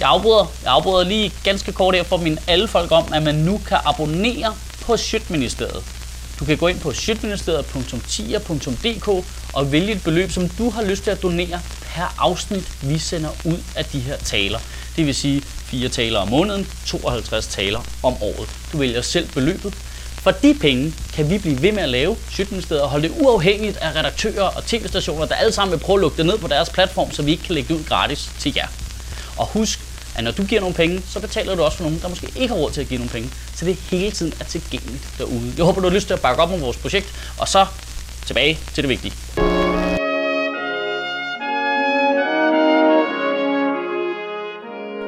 Jeg afbryder, jeg afbryder lige ganske kort her for mine alle folk om, at man nu kan abonnere på Sjøtministeriet. Du kan gå ind på sjøtministeriet.tier.dk og vælge et beløb, som du har lyst til at donere per afsnit, vi sender ud af de her taler. Det vil sige fire taler om måneden, 52 taler om året. Du vælger selv beløbet. For de penge kan vi blive ved med at lave Sjøtministeriet og holde det uafhængigt af redaktører og tv-stationer, der alle sammen vil prøve at lukke det ned på deres platform, så vi ikke kan lægge det ud gratis til jer. Og husk, at når du giver nogle penge, så betaler du også for nogen, der måske ikke har råd til at give nogle penge. Så det hele tiden er tilgængeligt derude. Jeg håber, du har lyst til at bakke op om vores projekt. Og så tilbage til det vigtige.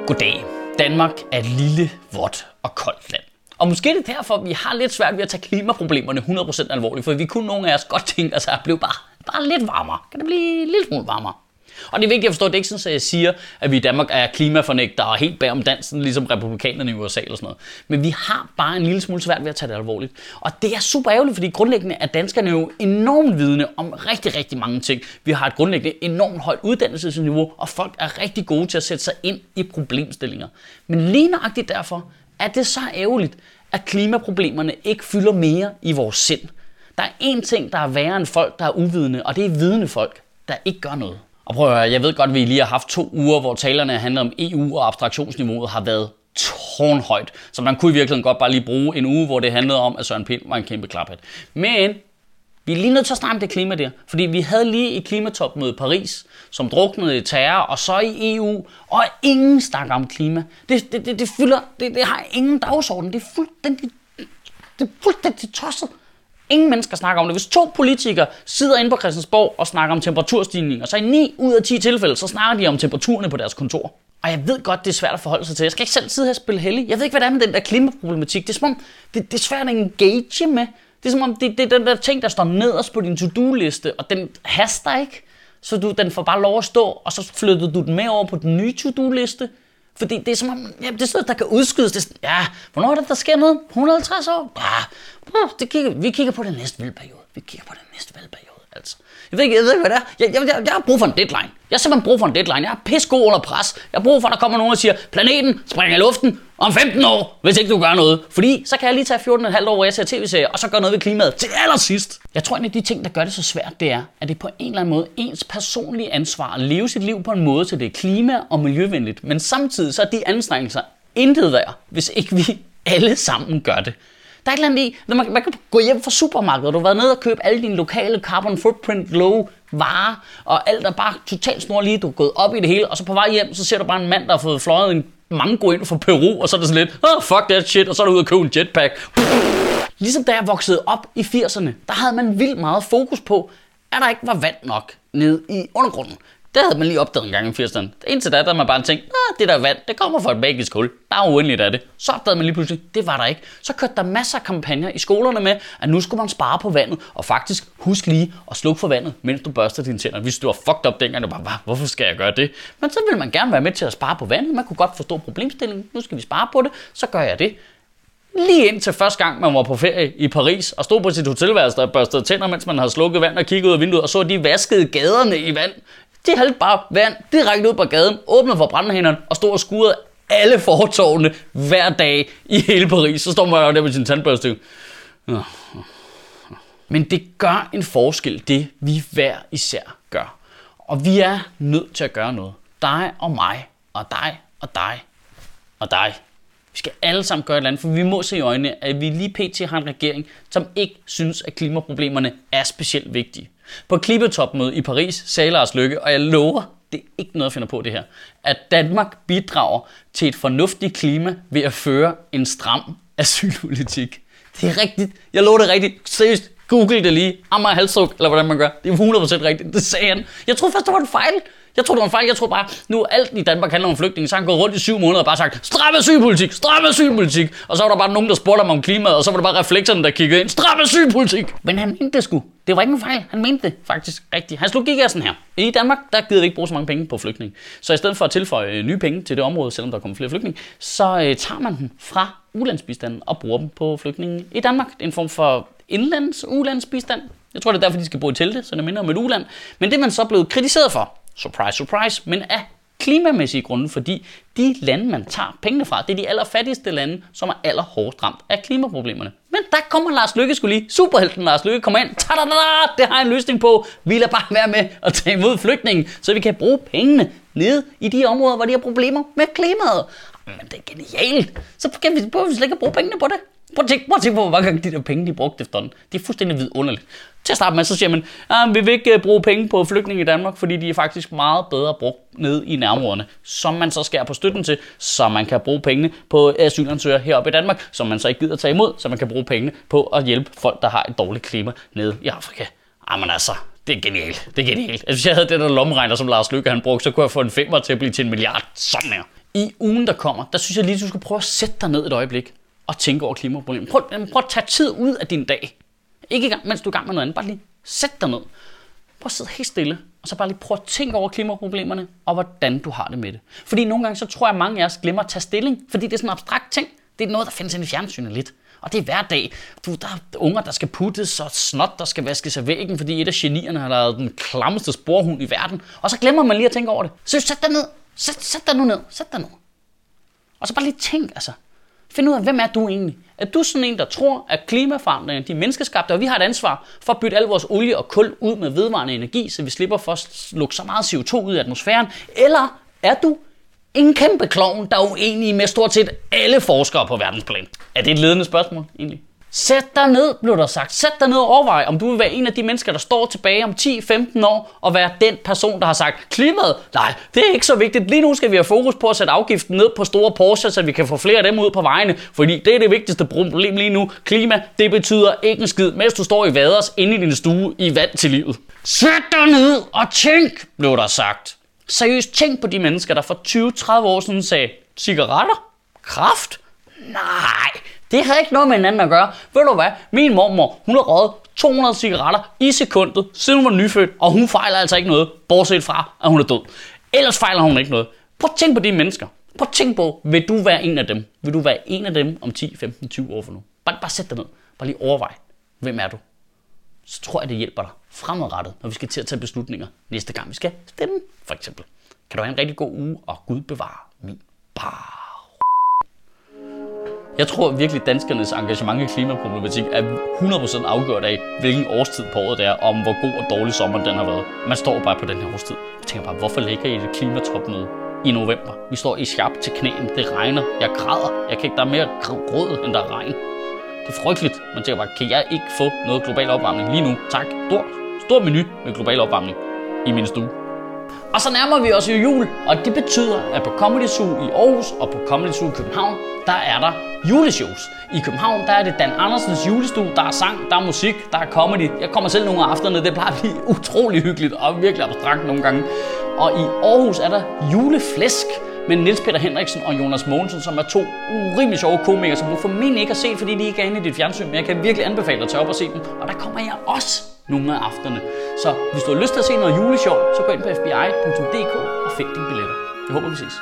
Goddag. Danmark er et lille, vådt og koldt land. Og måske er det derfor, at vi har lidt svært ved at tage klimaproblemerne 100% alvorligt, for vi kunne nogle af os godt tænke os at blive bare, bare lidt varmere. Kan det blive lidt smule varmere? Og det er vigtigt at forstå, at det ikke sådan, at jeg siger, at vi i Danmark er klimafornægtere og helt bag om dansen, ligesom republikanerne i USA eller sådan noget. Men vi har bare en lille smule svært ved at tage det alvorligt. Og det er super ærgerligt, fordi grundlæggende er danskerne jo enormt vidne om rigtig, rigtig mange ting. Vi har et grundlæggende enormt højt uddannelsesniveau, og folk er rigtig gode til at sætte sig ind i problemstillinger. Men lige nøjagtigt derfor er det så ærgerligt, at klimaproblemerne ikke fylder mere i vores sind. Der er én ting, der er værre end folk, der er uvidende, og det er vidende folk, der ikke gør noget. Og prøv at høre, jeg ved godt, at vi lige har haft to uger, hvor talerne handler om EU, og abstraktionsniveauet har været tårnhøjt. Så man kunne i virkeligheden godt bare lige bruge en uge, hvor det handlede om, at Søren Pind var en kæmpe klaphat. Men vi er lige nødt til at snakke om det klima der. Fordi vi havde lige et klimatopmøde i Paris, som druknede i terror, og så i EU, og ingen snakker om klima. Det, det, det, det fylder, det, det har ingen dagsorden. Det er fuldstændig, det er fuldstændig tosset. Ingen mennesker snakker om det. Hvis to politikere sidder inde på Christiansborg og snakker om temperaturstigninger, så i 9 ud af 10 tilfælde, så snakker de om temperaturerne på deres kontor. Og jeg ved godt, det er svært at forholde sig til. Jeg skal ikke selv sidde her og spille heldig. Jeg ved ikke, hvad det er med den der klimaproblematik. Det er som om, det, det er svært at engage med. Det er som om, det, det er den der ting, der står nederst på din to-do-liste, og den haster ikke. Så du, den får bare lov at stå, og så flytter du den med over på den nye to-do-liste. Fordi det er som om, ja, det er sådan, der kan udskydes. Det er sådan, ja, hvornår er det, der sker noget? 150 år? Ja, det kigger, vi kigger på den næste valgperiode. Vi kigger på den næste valgperiode, altså. Jeg ved ikke, jeg ved ikke hvad det er. Jeg, jeg, jeg, jeg har brug for en deadline. Jeg har simpelthen brug for en deadline. Jeg er pissegod under pres. Jeg har brug for, at der kommer nogen og siger, planeten springer i luften om 15 år, hvis ikke du gør noget. Fordi så kan jeg lige tage 14,5 år, hvor jeg ser tv-serier, og så gøre noget ved klimaet til allersidst. Jeg tror, en af de ting, der gør det så svært, det er, at det på en eller anden måde ens personlige ansvar at leve sit liv på en måde, så det er klima- og miljøvenligt. Men samtidig så er de anstrengelser intet værd, hvis ikke vi alle sammen gør det. Der er et eller andet i, når man, man kan gå hjem fra supermarkedet, du har været nede og købe alle dine lokale carbon footprint low varer, og alt er bare totalt snorlige, du er gået op i det hele, og så på vej hjem, så ser du bare en mand, der har fået fløjet en mango ind fra Peru, og så er det sådan lidt, oh, fuck that shit, og så er du ude og købe en jetpack. Ligesom da jeg voksede op i 80'erne, der havde man vildt meget fokus på, at der ikke var vand nok nede i undergrunden. Det havde man lige opdaget en gang i 80'erne. Indtil da, der havde man bare tænkt, at det der vand, det kommer fra et magisk hul. Der er uendeligt af det. Så opdagede man lige pludselig, det var der ikke. Så kørte der masser af kampagner i skolerne med, at nu skulle man spare på vandet, og faktisk husk lige at slukke for vandet, mens du børster dine tænder. Hvis du var fucked up dengang, du bare, hvorfor skal jeg gøre det? Men så ville man gerne være med til at spare på vandet. Man kunne godt forstå problemstillingen. Nu skal vi spare på det, så gør jeg det. Lige indtil første gang, man var på ferie i Paris, og stod på sit hotelværelse og børstede tænder, mens man havde slukket vand og kigget ud af vinduet, og så de vaskede gaderne i vand. De hældte bare vand direkte ud på gaden, åbnede for brandhænderne og stod og skurede alle fortovene hver dag i hele Paris. Så står man jo der med sin tandbørste. Men det gør en forskel, det vi hver især gør. Og vi er nødt til at gøre noget. Dig og mig, og dig og dig og dig. Vi skal alle sammen gøre et eller andet, for vi må se i øjnene, at vi lige pt. har en regering, som ikke synes, at klimaproblemerne er specielt vigtige. På klimatopmødet i Paris sagde Lars Lykke, og jeg lover, det er ikke noget, jeg finder på det her, at Danmark bidrager til et fornuftigt klima ved at føre en stram asylpolitik. Det er rigtigt. Jeg lover det rigtigt. Seriøst, google det lige. Amager Halsuk, eller hvordan man gør. Det er 100% rigtigt. Det sagde han. Jeg troede først, det var en fejl. Jeg tror det var en fejl. Jeg tror bare, nu alt i Danmark handler om flygtninge, så han går rundt i syv måneder og bare sagt, stram asylpolitik, stram asylpolitik. Og så var der bare nogen, der spurgte ham om klimaet, og så var det bare reflekserne, der kiggede ind, stram asylpolitik. Men han mente det sgu. Det var ikke en fejl. Han mente det faktisk rigtigt. Hans logik er sådan her. I Danmark, der gider vi ikke bruge så mange penge på flygtninge. Så i stedet for at tilføje øh, nye penge til det område, selvom der kommer flere flygtninge, så øh, tager man den fra ulandsbistanden og bruger dem på flygtninge i Danmark. Det er en form for indlands ulandsbistand. Jeg tror, det er derfor, de skal bo i telte, så det minder om et uland. Men det er man så blevet kritiseret for surprise, surprise, men af klimamæssige grunde, fordi de lande, man tager pengene fra, det er de allerfattigste lande, som er allerhårdest ramt af klimaproblemerne. Men der kommer Lars Lykke skulle lige. Superhelten Lars Lykke kommer ind. -da! Det har jeg en løsning på. Vi lader bare være med at tage imod flygtningen, så vi kan bruge pengene nede i de områder, hvor de har problemer med klimaet. Men det er genialt. Så kan vi, vi slet ikke bruge pengene på det. Prøv at tænke, prøv at tænke på, hvor mange gange de der penge, de brugte efterhånden. Det er fuldstændig vidunderligt. Til at starte med, så siger man, ah, at vi vil ikke øh, bruge penge på flygtninge i Danmark, fordi de er faktisk meget bedre brugt ned i nærområderne, som man så skærer på støtten til, så man kan bruge pengene på asylansøgere heroppe i Danmark, som man så ikke gider tage imod, så man kan bruge pengene på at hjælpe folk, der har et dårligt klima nede i Afrika. Jamen altså, det er genialt. Det er genialt. Altså, hvis jeg havde den der lommeregner, som Lars Lykke han brugte, så kunne jeg få en femmer til at blive til en milliard. Sådan her. I ugen, der kommer, der synes jeg lige, du skal prøve at sætte dig ned et øjeblik at tænke over klimaproblemet. Prøv, prøv at tage tid ud af din dag. Ikke i gang, mens du er i gang med noget andet. Bare lige sæt dig ned. Prøv at sidde helt stille, og så bare lige prøv at tænke over klimaproblemerne, og hvordan du har det med det. Fordi nogle gange, så tror jeg, at mange af os glemmer at tage stilling, fordi det er sådan en abstrakt ting. Det er noget, der findes i fjernsynet lidt. Og det er hver dag. Du, der er unger, der skal puttes, og snot, der skal vaskes af væggen, fordi et af genierne har lavet den klammeste sporhund i verden. Og så glemmer man lige at tænke over det. Så sæt dig ned. Sæt, sæt dig nu ned. Sæt dig ned. Og så bare lige tænk, altså. Find ud af, hvem er du egentlig? Er du sådan en, der tror, at klimaforandringerne de er menneskeskabte, og vi har et ansvar for at bytte al vores olie og kul ud med vedvarende energi, så vi slipper for at lukke så meget CO2 ud i atmosfæren? Eller er du en kæmpe klovn, der er uenig med stort set alle forskere på verdensplan? Er det et ledende spørgsmål egentlig? Sæt dig ned, blev der sagt. Sæt dig ned og overvej, om du vil være en af de mennesker, der står tilbage om 10-15 år og være den person, der har sagt, klimaet, nej, det er ikke så vigtigt. Lige nu skal vi have fokus på at sætte afgiften ned på store Porsche, så vi kan få flere af dem ud på vejene, fordi det er det vigtigste problem lige nu. Klima, det betyder ikke en skid, mens du står i vaders inde i din stue i vand til livet. Sæt dig ned og tænk, blev der sagt. Seriøst, tænk på de mennesker, der for 20-30 år siden sagde, cigaretter? Kraft? Nej, det har ikke noget med hinanden at gøre. Ved du hvad? Min mormor, hun har røget 200 cigaretter i sekundet, siden hun var nyfødt, og hun fejler altså ikke noget, bortset fra, at hun er død. Ellers fejler hun ikke noget. Prøv at tænke på de mennesker. Prøv at tænke på, vil du være en af dem? Vil du være en af dem om 10, 15, 20 år for nu? Bare, bare sæt dig ned. Bare lige overvej. Hvem er du? Så tror jeg, det hjælper dig fremadrettet, når vi skal til at tage beslutninger næste gang, vi skal stemme, for eksempel. Kan du have en rigtig god uge, og Gud bevare min bar. Jeg tror virkelig, at danskernes engagement i klimaproblematik er 100% afgjort af, hvilken årstid på året det er, og om hvor god og dårlig sommer den har været. Man står bare på den her årstid. Jeg tænker bare, hvorfor ligger I et klimatopmøde i november? Vi står i skarp til knæen. Det regner. Jeg græder. Jeg kan ikke, der er mere gråd, end der er regn. Det er frygteligt. Man tænker bare, kan jeg ikke få noget global opvarmning lige nu? Tak. Stor, stor menu med global opvarmning i min stue. Og så nærmer vi os jo jul, og det betyder, at på Comedy Zoo i Aarhus og på Comedy Zoo i København, der er der juleshows. I København, der er det Dan Andersens julestue, der er sang, der er musik, der er comedy. Jeg kommer selv nogle af aftenerne, det plejer at blive utrolig hyggeligt og virkelig abstrakt nogle gange. Og i Aarhus er der juleflæsk med Niels Peter Henriksen og Jonas Mogensen, som er to urimelig sjove komikere, som du formentlig ikke har set, fordi de ikke er inde i dit fjernsyn, men jeg kan virkelig anbefale dig at tage op og se dem. Og der kommer jeg også nogle af aftenerne. Så hvis du har lyst til at se noget juleshow, så gå ind på fbi.dk og find dine billetter. Jeg håber, vi ses.